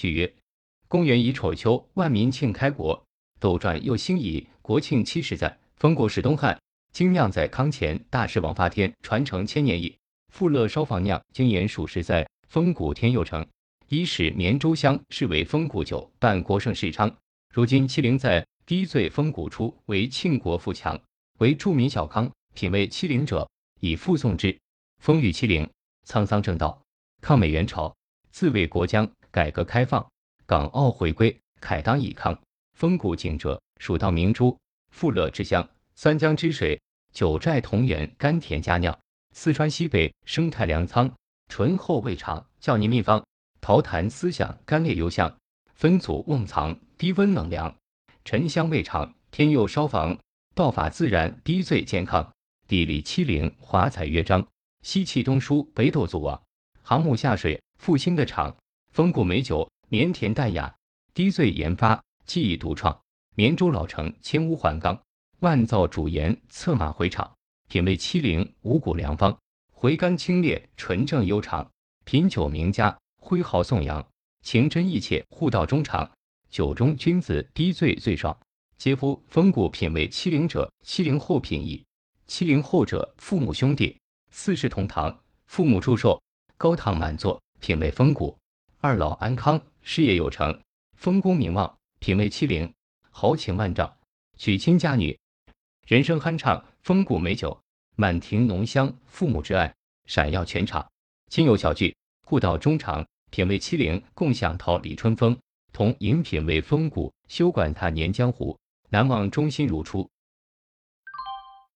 据曰：公元乙丑秋，万民庆开国。斗传又兴乙，国庆七十载，封国始东汉。精酿在康乾，大师王发天，传承千年矣。富乐烧坊酿，经研数十载，风骨天佑成。以使绵州乡视为风骨酒，伴国盛世昌。如今七零在低醉风骨出，为庆国富强，为著名小康品味七零者，以附送之。风雨七零，沧桑正道。抗美援朝，自卫国疆，改革开放，港澳回归，慨当以抗。风骨景者，蜀道明珠，富乐之乡，三江之水，九寨同源，甘甜佳酿。四川西北生态粮仓，醇厚味长，教您秘方。陶坛思想，干裂幽香，分组瓮藏，低温冷凉，沉香味长，天佑烧房，道法自然，低醉健康。地理七陵，华彩乐章，西气东输，北斗组网。航母下水，复兴的厂，风骨美酒，绵甜淡雅，低醉研发。技艺独创，绵州老城千屋环钢，万灶主盐，策马回场，品味七零五谷良方，回甘清冽，纯正悠长，品酒名家，挥毫颂扬，情真意切，互道衷肠，酒中君子低醉最爽，杰夫风骨品味七零者，七零后品矣。七零后者，父母兄弟，四世同堂，父母祝寿，高堂满座，品味风骨，二老安康，事业有成，丰功名望。品味七陵，豪情万丈；娶亲嫁女，人生酣畅；风骨美酒，满庭浓香；父母之爱，闪耀全场。亲友小聚，互道衷肠。品味七陵，共享桃李春风；同饮品味风骨，休管他年江湖。难忘衷心如初。